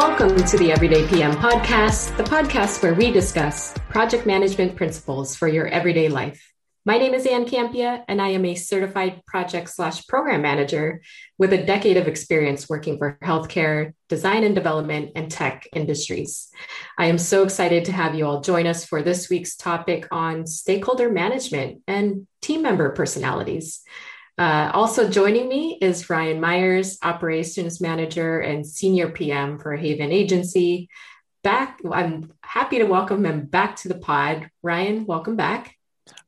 Welcome to the Everyday PM podcast, the podcast where we discuss project management principles for your everyday life. My name is Ann Campea, and I am a certified project slash program manager with a decade of experience working for healthcare, design and development, and tech industries. I am so excited to have you all join us for this week's topic on stakeholder management and team member personalities. Uh, also joining me is Ryan Myers, Operations Manager and Senior PM for Haven Agency. Back, I'm happy to welcome him back to the pod. Ryan, welcome back.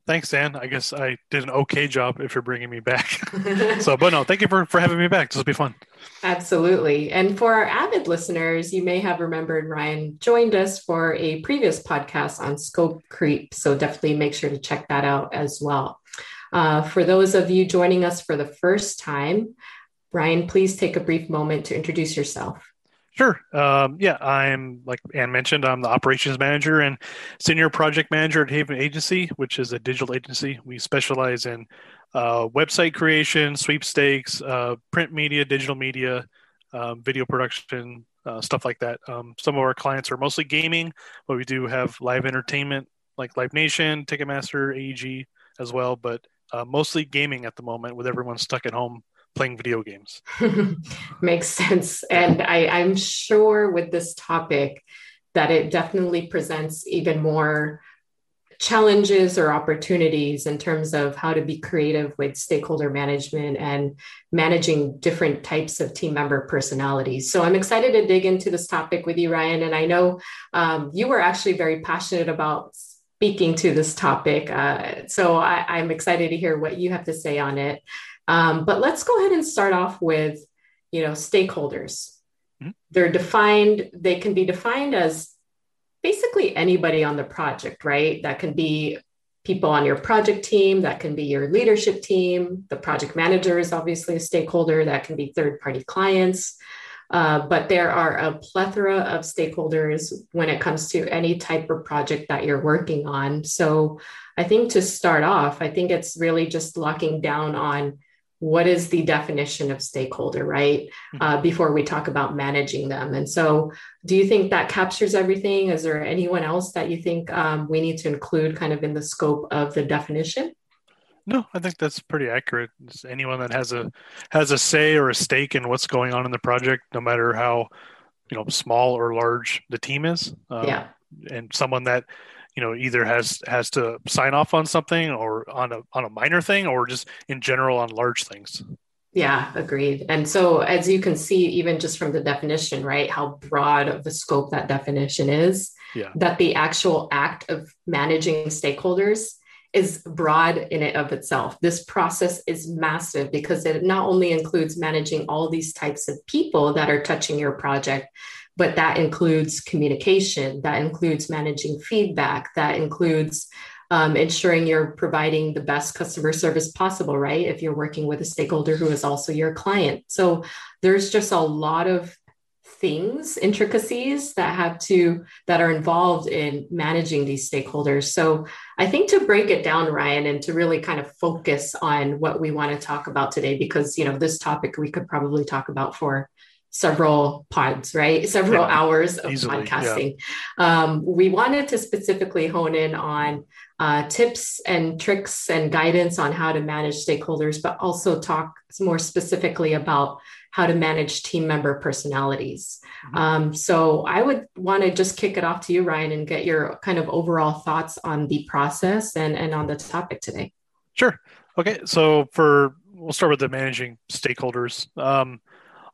Thanks, Dan. I guess I did an okay job if you're bringing me back. so, but no, thank you for, for having me back. This will be fun. Absolutely. And for our avid listeners, you may have remembered Ryan joined us for a previous podcast on scope creep. So, definitely make sure to check that out as well. Uh, for those of you joining us for the first time, Ryan, please take a brief moment to introduce yourself. Sure. Um, yeah, I'm like Ann mentioned, I'm the operations manager and senior project manager at Haven Agency, which is a digital agency. We specialize in uh, website creation, sweepstakes, uh, print media, digital media, um, video production, uh, stuff like that. Um, some of our clients are mostly gaming, but we do have live entertainment like Live Nation, Ticketmaster, AEG as well. But uh, mostly gaming at the moment with everyone stuck at home playing video games. Makes sense. And I, I'm sure with this topic that it definitely presents even more challenges or opportunities in terms of how to be creative with stakeholder management and managing different types of team member personalities. So I'm excited to dig into this topic with you, Ryan. And I know um, you were actually very passionate about speaking to this topic. Uh, so I, am excited to hear what you have to say on it. Um, but let's go ahead and start off with, you know, stakeholders. Mm-hmm. They're defined, they can be defined as basically anybody on the project, right? That can be people on your project team, that can be your leadership team. The project manager is obviously a stakeholder, that can be third party clients. Uh, but there are a plethora of stakeholders when it comes to any type of project that you're working on. So I think to start off, I think it's really just locking down on what is the definition of stakeholder, right? Mm-hmm. Uh, before we talk about managing them. And so, do you think that captures everything? Is there anyone else that you think um, we need to include kind of in the scope of the definition? No, I think that's pretty accurate. It's anyone that has a has a say or a stake in what's going on in the project, no matter how you know small or large the team is. Um, yeah, and someone that you know either has has to sign off on something or on a on a minor thing or just in general on large things. Yeah, agreed. And so, as you can see, even just from the definition, right, how broad of the scope that definition is, yeah. that the actual act of managing stakeholders is broad in it of itself. This process is massive because it not only includes managing all these types of people that are touching your project, but that includes communication, that includes managing feedback, that includes um, ensuring you're providing the best customer service possible, right? If you're working with a stakeholder who is also your client. So there's just a lot of things intricacies that have to that are involved in managing these stakeholders. So i think to break it down ryan and to really kind of focus on what we want to talk about today because you know this topic we could probably talk about for several pods right? Several yeah, hours of easily, podcasting. Yeah. um, we wanted to specifically hone in on uh, tips and tricks and guidance on how to manage stakeholders but also talk more specifically about how to manage team member personalities. Mm-hmm. Um, so I would want to just kick it off to you, Ryan, and get your kind of overall thoughts on the process and, and on the topic today. Sure. Okay. So for we'll start with the managing stakeholders. Um,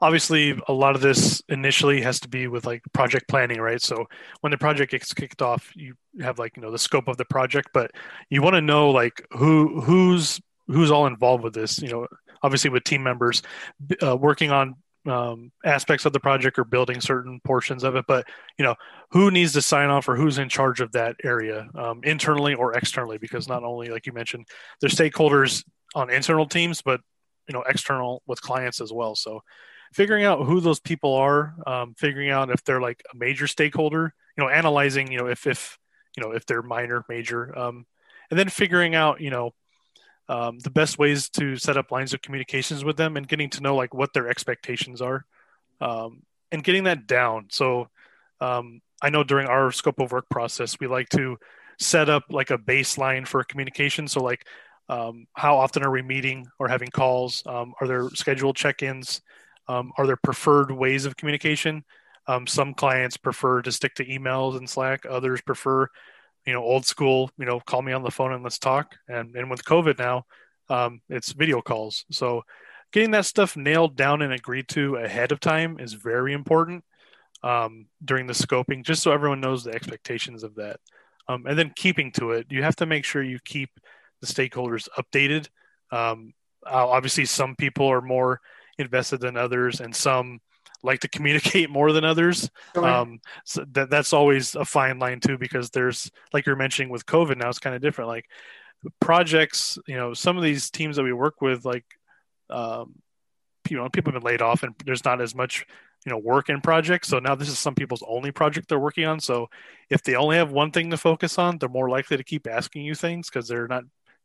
obviously, a lot of this initially has to be with like project planning, right? So when the project gets kicked off, you have like you know the scope of the project, but you want to know like who who's who's all involved with this. You know, obviously with team members uh, working on um, aspects of the project or building certain portions of it but you know who needs to sign off or who's in charge of that area um, internally or externally because not only like you mentioned there's stakeholders on internal teams but you know external with clients as well so figuring out who those people are um, figuring out if they're like a major stakeholder you know analyzing you know if if you know if they're minor major um, and then figuring out you know um, the best ways to set up lines of communications with them and getting to know like what their expectations are um, and getting that down. So um, I know during our scope of work process, we like to set up like a baseline for communication. So like um, how often are we meeting or having calls? Um, are there scheduled check-ins? Um, are there preferred ways of communication? Um, some clients prefer to stick to emails and Slack. Others prefer, you know, old school. You know, call me on the phone and let's talk. And and with COVID now, um, it's video calls. So getting that stuff nailed down and agreed to ahead of time is very important um, during the scoping, just so everyone knows the expectations of that. Um, and then keeping to it, you have to make sure you keep the stakeholders updated. Um, obviously, some people are more invested than others, and some like to communicate more than others. Um, so that that's always a fine line too, because there's like you're mentioning with COVID now, it's kind of different. Like projects, you know, some of these teams that we work with, like um, you know, people have been laid off, and there's not as much you know work in projects. So now this is some people's only project they're working on. So if they only have one thing to focus on, they're more likely to keep asking you things because they're not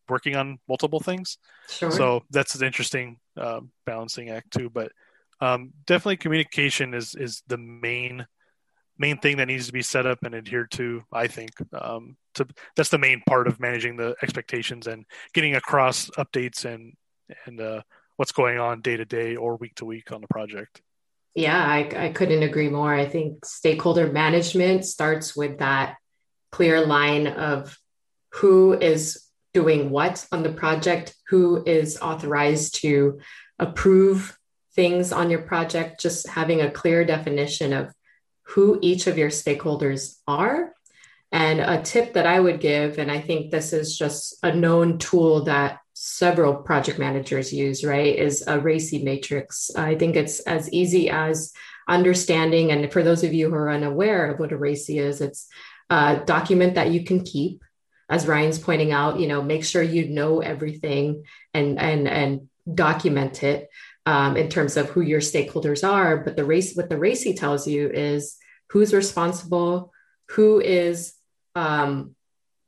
working on multiple things. Sure. So that's an interesting uh, balancing act too. But um, definitely communication is is the main main thing that needs to be set up and adhered to. I think um, to that's the main part of managing the expectations and getting across updates and and uh, what's going on day to day or week to week on the project. Yeah, I, I couldn't agree more. I think stakeholder management starts with that clear line of who is doing what on the project, who is authorized to approve things on your project, just having a clear definition of who each of your stakeholders are. And a tip that I would give, and I think this is just a known tool that several project managers use, right, is a RACI matrix. I think it's as easy as understanding. And for those of you who are unaware of what a RACI is, it's a document that you can keep as Ryan's pointing out, you know, make sure you know everything and and and document it um, in terms of who your stakeholders are. But the race, what the RACI tells you is who's responsible, who is, um,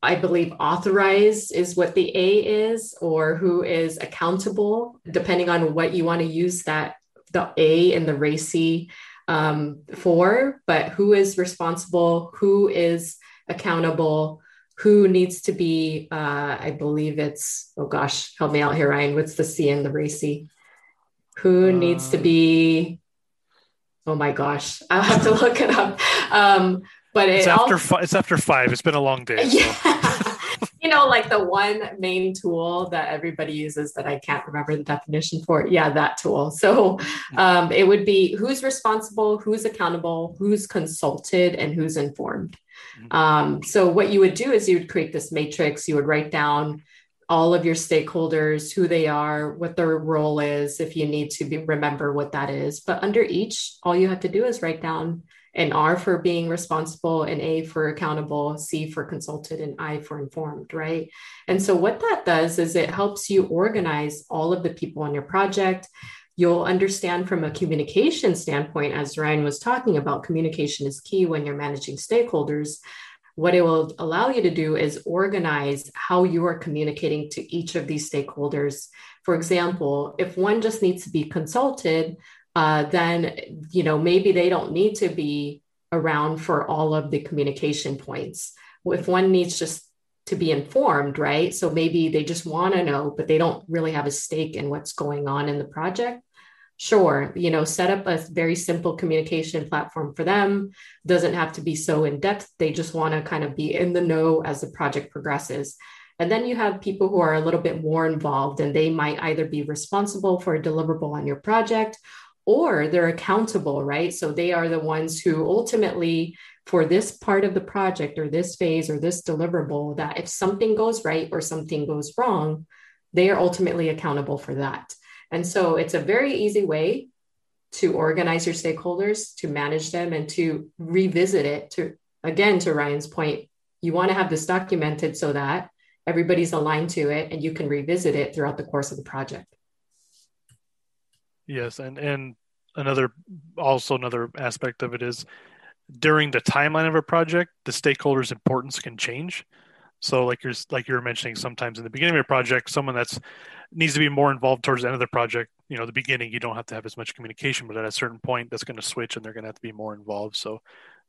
I believe, authorized is what the A is, or who is accountable, depending on what you want to use that the A in the RACI um, for. But who is responsible, who is accountable who needs to be uh, i believe it's oh gosh help me out here ryan. What's the c in the RACI who uh, needs to be oh my gosh i'll have to look it up. Um, but it's after all, fi- it's after five. It's been a long day yeah so. you know like the one main tool that everybody uses that i can't remember the definition for. Yeah that tool. So um, it would be who's responsible who's accountable who's consulted and who's informed. Um, so what you would do is you would create this matrix. You would write down all of your stakeholders, who they are, what their role is, if you need to be, remember what that is. But under each, all you have to do is write down an R for being responsible, an A for accountable, C for consulted, and I for informed, right? And so what that does is it helps you organize all of the people on your project you'll understand from a communication standpoint, as Ryan was talking about, communication is key when you're managing stakeholders. What it will allow you to do is organize how you are communicating to each of these stakeholders. For example, if one just needs to be consulted, uh, then you know maybe they don't need to be around for all of the communication points. If one needs just to be informed, right? So maybe they just want to know, but they don't really have a stake in what's going on in the project sure you know set up a very simple communication platform for them. Doesn't have to be so in depth they just want to kind of be in the know as the project progresses. And then you have people who are a little bit more involved and they might either be responsible for a deliverable on your project or they're accountable right? So they are the ones who ultimately for this part of the project or this phase or this deliverable that if something goes right or something goes wrong they are ultimately accountable for that and so it's a very easy way to organize your stakeholders, to manage them, and to revisit it. To again, to Ryan's point, you want to have this documented so that everybody's aligned to it and you can revisit it throughout the course of the project. Yes, and and another also another aspect of it is during the timeline of a project, the stakeholders' importance can change. So like you're like you were mentioning, sometimes in the beginning of a project, someone that's needs to be more involved towards the end of the project you know the beginning you don't have to have as much communication but at a certain point that's going to switch and they're going to have to be more involved. So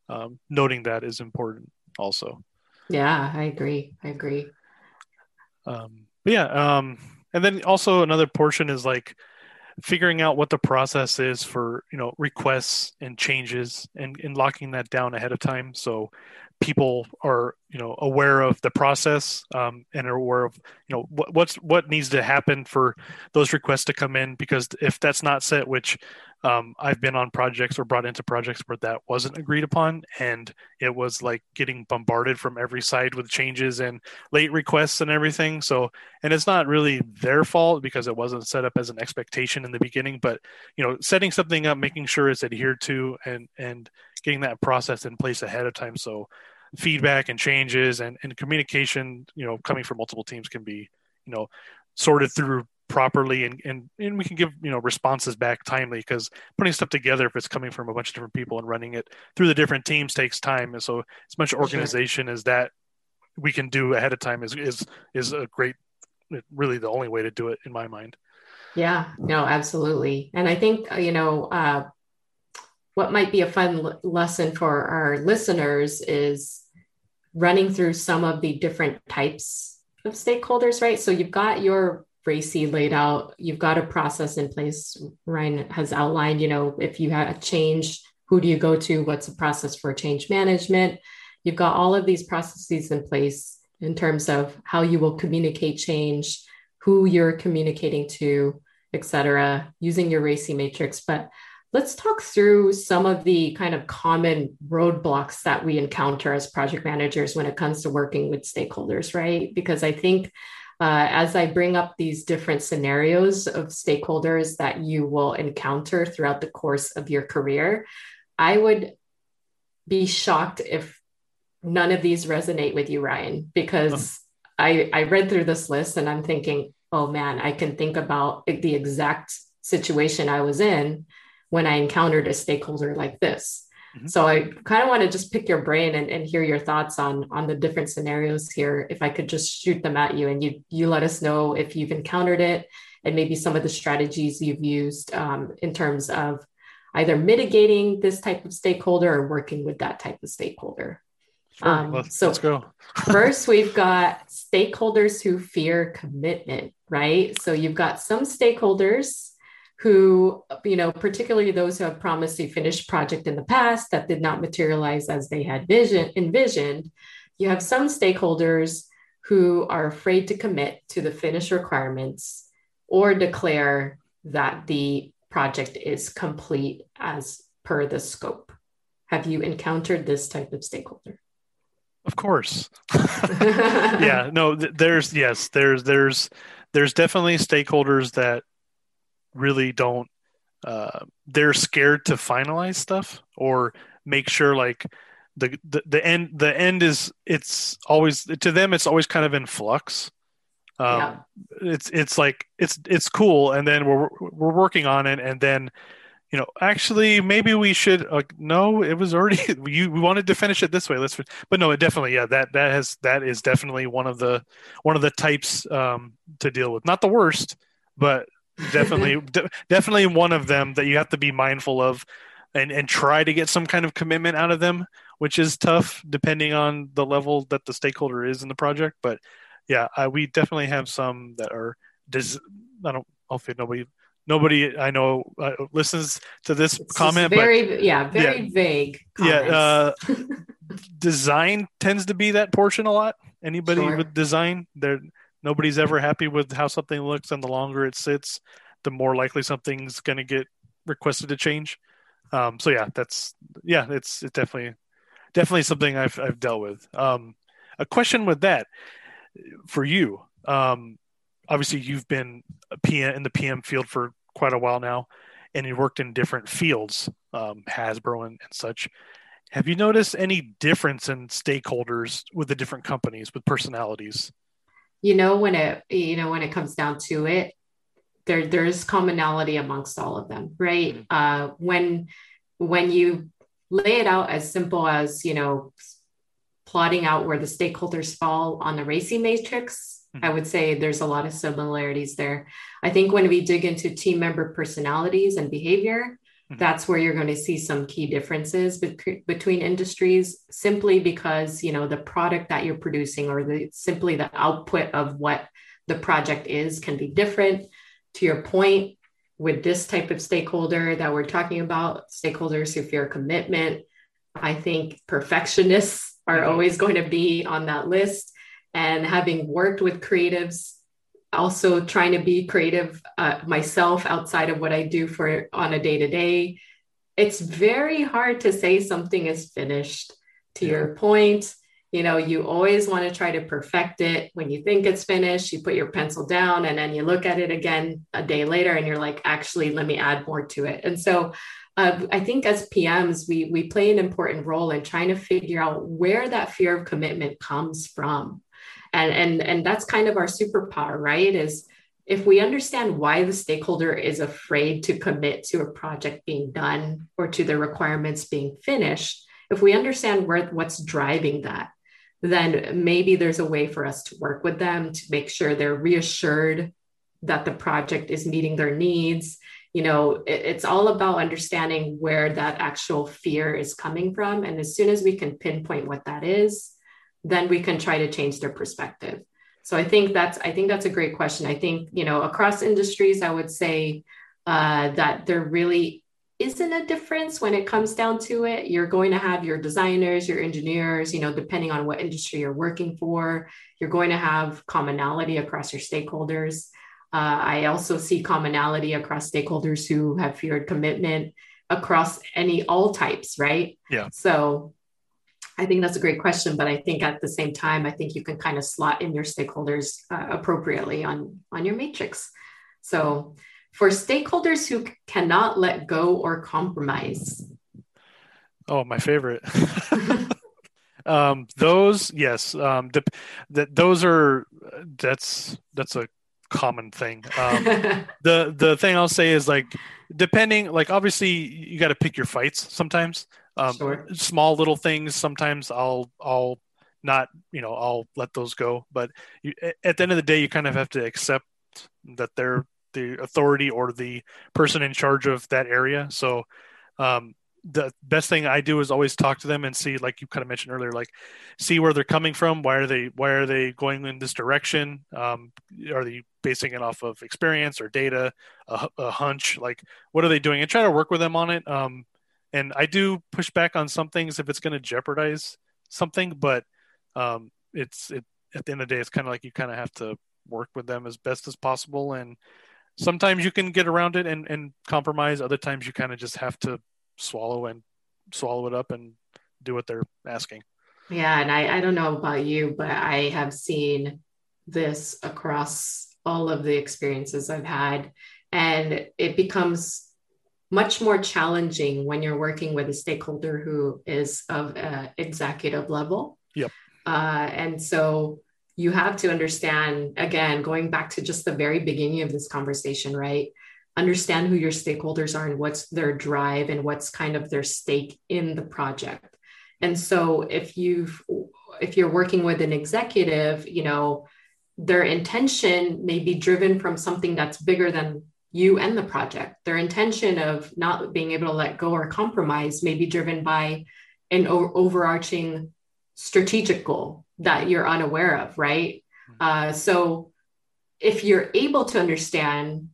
um, noting that is important also. Yeah i agree. I agree. Um, but yeah um, and then also another portion is like figuring out what the process is for you know requests and changes and, and locking that down ahead of time. So people are you know aware of the process um, and are aware of you know what, what's what needs to happen for those requests to come in because if that's not set which um, i've been on projects or brought into projects where that wasn't agreed upon and it was like getting bombarded from every side with changes and late requests and everything. So and it's not really their fault because it wasn't set up as an expectation in the beginning but you know setting something up making sure it's adhered to and and getting that process in place ahead of time. So feedback and changes and, and communication you know coming from multiple teams can be you know sorted through properly and, and, and we can give you know responses back timely because putting stuff together if it's coming from a bunch of different people and running it through the different teams takes time. And so as much organization sure. as that we can do ahead of time is is is a great really the only way to do it in my mind. Yeah. No absolutely. And i think you know uh, what might be a fun l- lesson for our listeners is running through some of the different types of stakeholders, right? So you've got your RACI laid out, you've got a process in place. Ryan has outlined, you know, if you have a change, who do you go to? What's the process for change management? You've got all of these processes in place in terms of how you will communicate change, who you're communicating to, et cetera, using your RACI matrix. But Let's talk through some of the kind of common roadblocks that we encounter as project managers when it comes to working with stakeholders, right? Because I think uh, as I bring up these different scenarios of stakeholders that you will encounter throughout the course of your career, I would be shocked if none of these resonate with you, Ryan, because I, I read through this list and I'm thinking, oh man, I can think about the exact situation I was in when I encountered a stakeholder like this. Mm-hmm. So I kind of want to just pick your brain and, and hear your thoughts on on the different scenarios here. If I could just shoot them at you and you you let us know if you've encountered it and maybe some of the strategies you've used um, in terms of either mitigating this type of stakeholder or working with that type of stakeholder. Sure. Um, let's, so let's go. first, we've got stakeholders who fear commitment, right? So you've got some stakeholders who, you know, particularly those who have promised a finished project in the past that did not materialize as they had vision envisioned. You have some stakeholders who are afraid to commit to the finished requirements or declare that the project is complete as per the scope. Have you encountered this type of stakeholder? Of course. yeah, no, th- there's yes, there's there's there's definitely stakeholders that really don't uh, they're scared to finalize stuff or make sure like the, the the end the end is it's always to them it's always kind of in flux um, yeah. it's it's like it's it's cool and then we're we're working on it and then you know actually maybe we should like no it was already you we wanted to finish it this way let's but no it definitely yeah that that has that is definitely one of the one of the types um to deal with not the worst but definitely de- definitely one of them that you have to be mindful of and and try to get some kind of commitment out of them which is tough depending on the level that the stakeholder is in the project but yeah uh, we definitely have some that are does i don't hopefully nobody nobody i know uh, listens to this it's comment very but, yeah very yeah, vague comments. yeah uh, design tends to be that portion a lot anybody sure. with design they're nobody's ever happy with how something looks and the longer it sits the more likely something's going to get requested to change. Um, so yeah that's yeah it's, it's definitely definitely something i've, I've dealt with. Um, a question with that for you. Um, obviously you've been PM, in the pm field for quite a while now and you worked in different fields um, hasbro and, and such. Have you noticed any difference in stakeholders with the different companies with personalities you know when it you know when it comes down to it there there's commonality amongst all of them right mm-hmm. uh, when when you lay it out as simple as you know plotting out where the stakeholders fall on the RACI matrix Mm-hmm. I would say there's a lot of similarities there. I think when we dig into team member personalities and behavior, mm-hmm. that's where you're going to see some key differences be- between industries simply because, you know, the product that you're producing or the simply the output of what the project is can be different. To your point, with this type of stakeholder that we're talking about, stakeholders who fear commitment, I think perfectionists are mm-hmm. always going to be on that list and having worked with creatives also trying to be creative uh, myself outside of what i do for on a day to day it's very hard to say something is finished to yeah. your point. You know you always want to try to perfect it. When you think it's finished you put your pencil down and then you look at it again a day later and you're like actually let me add more to it. And so uh, I think as PMs, we we play an important role in trying to figure out where that fear of commitment comes from and and and that's kind of our superpower right is if we understand why the stakeholder is afraid to commit to a project being done or to the requirements being finished if we understand where what's driving that then maybe there's a way for us to work with them to make sure they're reassured that the project is meeting their needs. You know it, it's all about understanding where that actual fear is coming from. And as soon as we can pinpoint what that is then we can try to change their perspective. So i think that's i think that's a great question. I think you know across industries i would say uh, that there really isn't a difference when it comes down to it. You're going to have your designers your engineers you know depending on what industry you're working for. You're going to have commonality across your stakeholders. Uh, i also see commonality across stakeholders who have feared commitment across any all types right? Yeah. So I think that's a great question, but I think at the same time, I think you can kind of slot in your stakeholders uh, appropriately on on your matrix. So, for stakeholders who cannot let go or compromise. Oh, my favorite. um, those, yes, um, the, the, those are that's that's a common thing. Um, the the thing I'll say is like depending, like obviously you got to pick your fights sometimes. Um, sure. Small little things. Sometimes I'll I'll not you know I'll let those go. But you, at the end of the day, you kind of have to accept that they're the authority or the person in charge of that area. So um, the best thing I do is always talk to them and see, like you kind of mentioned earlier, like see where they're coming from. Why are they why are they going in this direction? Um, are they basing it off of experience or data, a, a, hunch? Like what are they doing? And try to work with them on it. Um, and I do push back on some things if it's going to jeopardize something, but um, it's it at the end of the day, it's kind of like you kind of have to work with them as best as possible, and sometimes you can get around it and, and compromise. Other times you kind of just have to swallow and swallow it up and do what they're asking. Yeah, and I, I don't know about you, but I have seen this across all of the experiences I've had, and it becomes much more challenging when you're working with a stakeholder who is of an executive level. Yep. Uh, and so you have to understand, again, going back to just the very beginning of this conversation, right? Understand who your stakeholders are and what's their drive and what's kind of their stake in the project. And so if you've if you're working with an executive, you know, their intention may be driven from something that's bigger than you and the project. Their intention of not being able to let go or compromise may be driven by an o- overarching strategic goal that you're unaware of, right? Mm-hmm. Uh, so if you're able to understand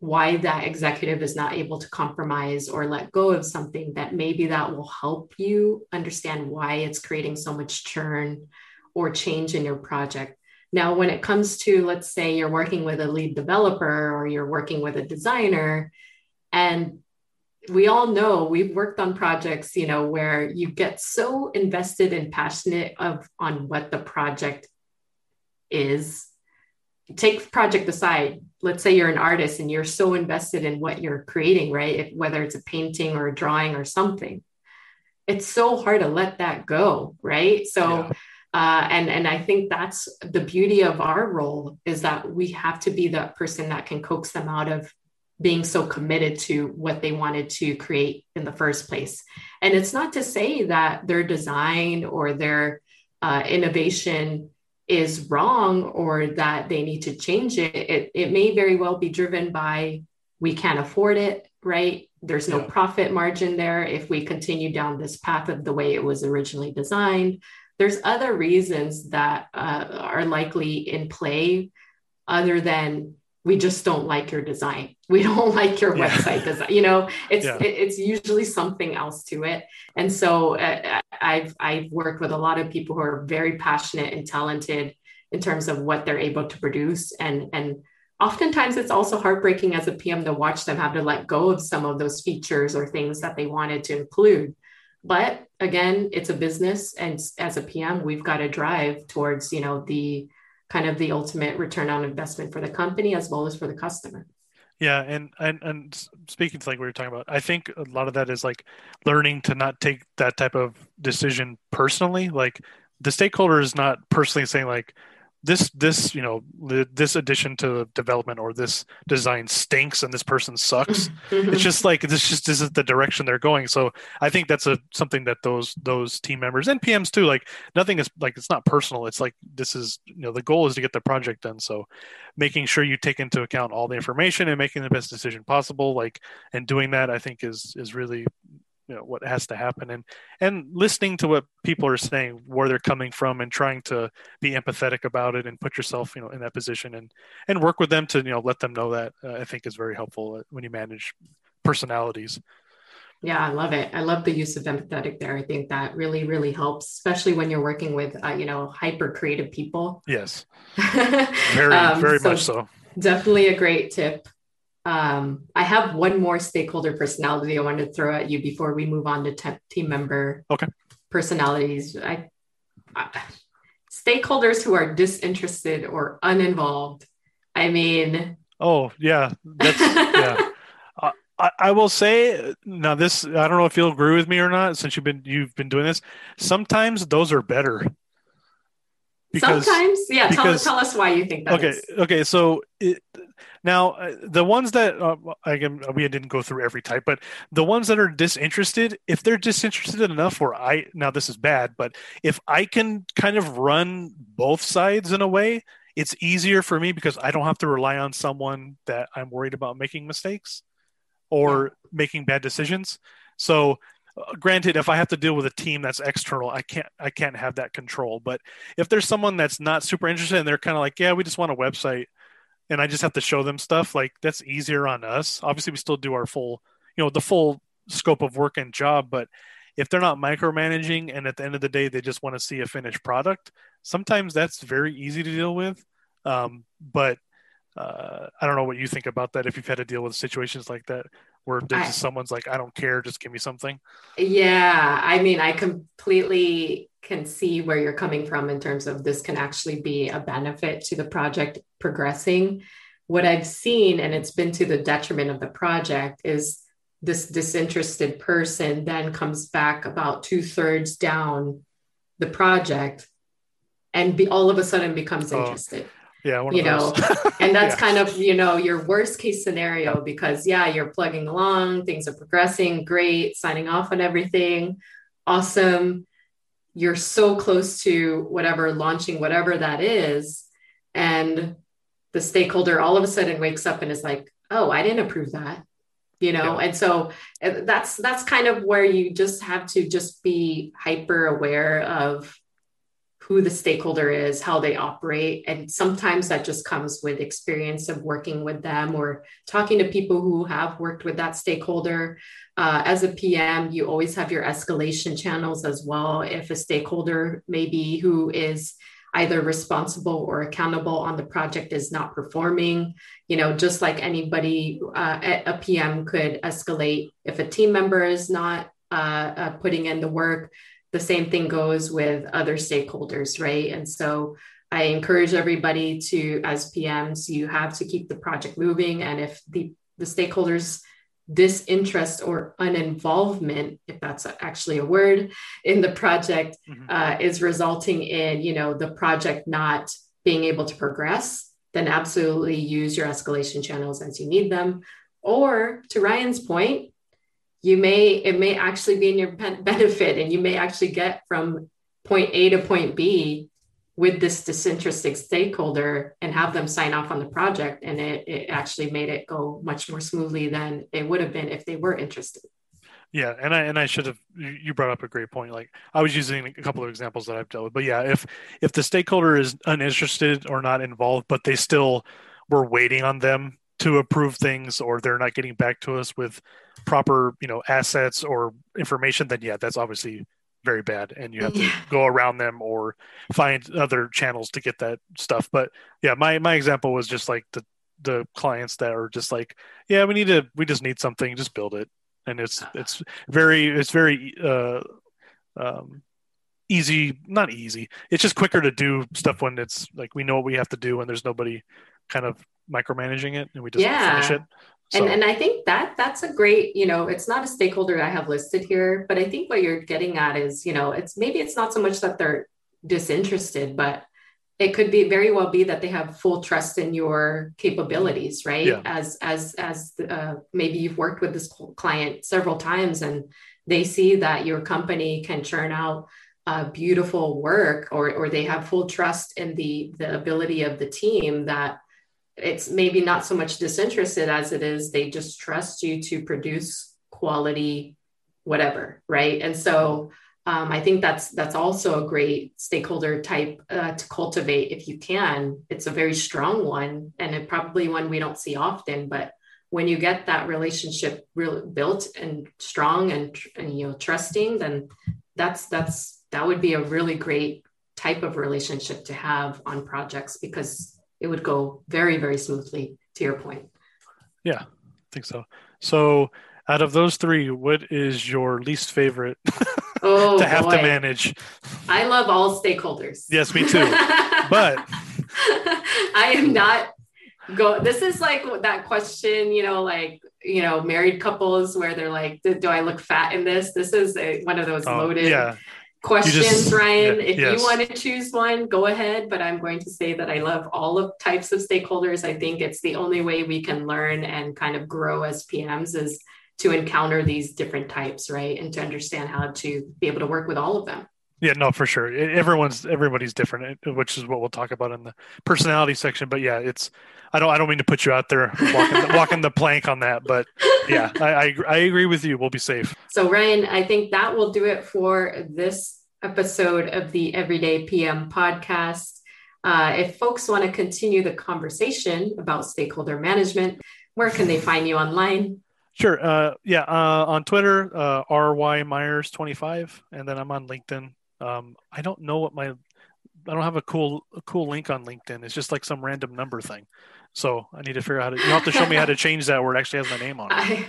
why that executive is not able to compromise or let go of something, that maybe that will help you understand why it's creating so much churn or change in your project now, when it comes to, let's say you're working with a lead developer or you're working with a designer, and we all know we've worked on projects, you know, where you get so invested and passionate of on what the project is. Take project aside. Let's say you're an artist and you're so invested in what you're creating, right? If, whether it's a painting or a drawing or something, it's so hard to let that go, right? So. Yeah uh, and and I think that's the beauty of our role is that we have to be that person that can coax them out of being so committed to what they wanted to create in the first place. And it's not to say that their design or their uh, innovation is wrong or that they need to change it, it, it may very well be driven by we can't afford it, right? There's no yeah. profit margin there if we continue down this path of the way it was originally designed. There's other reasons that uh, are likely in play other than we just don't like your design. We don't like your yeah. website design. You know, it's yeah. it's usually something else to it. And so uh, I've I've worked with a lot of people who are very passionate and talented in terms of what they're able to produce and and oftentimes it's also heartbreaking as a PM to watch them have to let go of some of those features or things that they wanted to include. But again, it's a business and as a PM, we've got to drive towards, you know, the kind of the ultimate return on investment for the company as well as for the customer. Yeah, and and and speaking to like we were talking about, I think a lot of that is like learning to not take that type of decision personally. Like the stakeholder is not personally saying like, this this you know this addition to development or this design stinks and this person sucks. It's just like this just isn't the direction they're going. So i think that's a something that those those team members and pms too like nothing is like it's not personal. It's like this is you know the goal is to get the project done. So making sure you take into account all the information and making the best decision possible like and doing that i think is is really you know what has to happen. And and listening to what people are saying where they're coming from and trying to be empathetic about it and put yourself you know in that position and and work with them to you know let them know that uh, i think is very helpful when you manage personalities. Yeah i love it. I love the use of empathetic there. I think that really really helps especially when you're working with uh, you know hyper creative people. Yes. Very um, very so much so. definitely a great tip um, I have one more stakeholder personality I wanted to throw at you before we move on to te- team member okay. personalities. I, I, stakeholders who are disinterested or uninvolved. I mean, oh yeah, that's yeah. I, I will say now this. I don't know if you'll agree with me or not. Since you've been you've been doing this, sometimes those are better. Because, Sometimes, yeah. Because, tell, tell us why you think that. Okay, is. okay. So it, now, uh, the ones that uh, again we didn't go through every type, but the ones that are disinterested, if they're disinterested enough, where I now this is bad, but if I can kind of run both sides in a way, it's easier for me because I don't have to rely on someone that I'm worried about making mistakes or making bad decisions. So granted if i have to deal with a team that's external i can't i can't have that control but if there's someone that's not super interested and they're kind of like yeah we just want a website and I just have to show them stuff, like that's easier on us. Obviously, we still do our full, you know, the full scope of work and job, but if they're not micromanaging and at the end of the day they just want to see a finished product, sometimes that's very easy to deal with. Um, but uh, I don't know what you think about that. If you've had to deal with situations like that, where I, someone's like, "I don't care, just give me something." Yeah, I mean, I completely can see where you're coming from in terms of this can actually be a benefit to the project progressing. What I've seen, and it's been to the detriment of the project, is this disinterested person then comes back about two thirds down the project and be, all of a sudden becomes oh, interested. Yeah, you know, and that's yeah. kind of you know your worst case scenario because yeah, you're plugging along, things are progressing, great, signing off on everything, awesome you're so close to whatever launching whatever that is and the stakeholder all of a sudden wakes up and is like oh i didn't approve that you know yeah. and so uh, that's that's kind of where you just have to just be hyper aware of who the stakeholder is, how they operate. And sometimes that just comes with experience of working with them or talking to people who have worked with that stakeholder. Uh, as a PM, you always have your escalation channels as well. If a stakeholder, maybe who is either responsible or accountable on the project is not performing you know just like anybody uh, a pm could escalate if a team member is not uh, uh, putting in the work the same thing goes with other stakeholders, right? And so I encourage everybody to, as PMs, you have to keep the project moving. And if the, the stakeholders disinterest or uninvolvement, if that's actually a word, in the project mm-hmm. uh, is resulting in, you know, the project not being able to progress, then absolutely use your escalation channels as you need them. Or to Ryan's point, you may it may actually be in your benefit and you may actually get from point a to point b with this disinterested stakeholder and have them sign off on the project. And it, it actually made it go much more smoothly than it would have been if they were interested. Yeah, and I and I should have you brought up a great point. Like I was using a couple of examples that I've dealt with, but yeah, if if the stakeholder is uninterested or not involved, but they still were waiting on them to approve things, or they're not getting back to us with proper you know assets or information, then yeah, that's obviously very bad, and you have to go around them or find other channels to get that stuff. But yeah, my my example was just like the the clients that are just like, yeah, we need to, we just need something, just build it. And it's it's very it's very uh, um, easy not easy. It's just quicker to do stuff when it's like we know what we have to do and there's nobody kind of micromanaging it and we just yeah. finish it so. and and i think that that's a great you know it's not a stakeholder i have listed here but i think what you're getting at is you know it's maybe it's not so much that they're disinterested but it could be very well be that they have full trust in your capabilities right yeah. as as as uh, maybe you've worked with this client several times and they see that your company can churn out uh, beautiful work or or they have full trust in the the ability of the team that it's maybe not so much disinterested as it is they just trust you to produce quality whatever right and so um, I think that's that's also a great stakeholder type uh, to cultivate if you can. It's a very strong one, and it probably one we don't see often. But when you get that relationship real built and strong and, and you know trusting, then that's that's that would be a really great type of relationship to have on projects because it would go very very smoothly. To your point. Yeah, I think so. So out of those three, what is your least favorite oh, to have boy. to manage? I love all stakeholders. Yes, me too. but I am not go this is like that question you know like you know married couples where they're like do, i look fat in this this is a, one of those oh, loaded yeah. Questions just, ryan yeah, if yes. you want to choose one go ahead but i'm going to say that i love all of types of stakeholders i think it's the only way we can learn and kind of grow as pms is to encounter these different types, right? And to understand how to be able to work with all of them. Yeah, no, for sure. Everyone's everybody's different, eh, which is what we'll talk about in the personality section. But yeah, it's I don't I don't mean to put you out there walking the, walking the plank on that, but yeah, I, I I agree with you. We'll be safe. So Ryan, I think that will do it for this episode of the Everyday PM podcast. Uh, if folks want to continue the conversation about stakeholder management, where can they find you online? Sure. Uh, yeah. Uh, on Twitter, uh, RY Myers twenty five, and then I'm on LinkedIn. Um, I don't know what my I don't have a cool a cool link on LinkedIn. It's just like some random number thing. So I need to figure out how to. You have to show me how to change that where it actually has my name on it. I,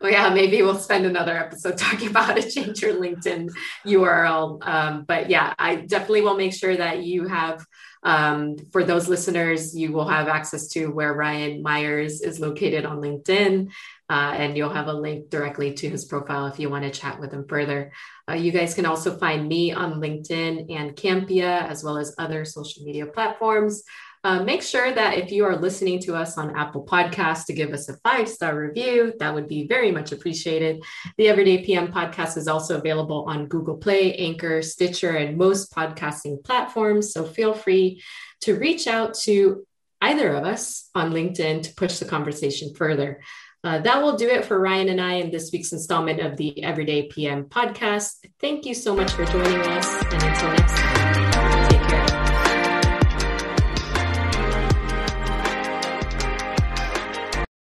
well, yeah, maybe we'll spend another episode talking about how to change your LinkedIn URL. Um, but yeah, I definitely will make sure that you have. Um, for those listeners, you will have access to where Ryan Myers is located on LinkedIn. Uh, and you'll have a link directly to his profile if you want to chat with him further. Uh, you guys can also find me on LinkedIn Ann Campea, as well as other social media platforms. Uh, make sure that if you are listening to us on Apple Podcasts, to give us a five star review. That would be very much appreciated. The Everyday PM podcast is also available on Google Play, Anchor, Stitcher, and most podcasting platforms. So feel free to reach out to either of us on LinkedIn to push the conversation further. Uh, that will do it for Ryan and I in this week's installment of the Everyday PM podcast. Thank you so much for joining us, and until next time.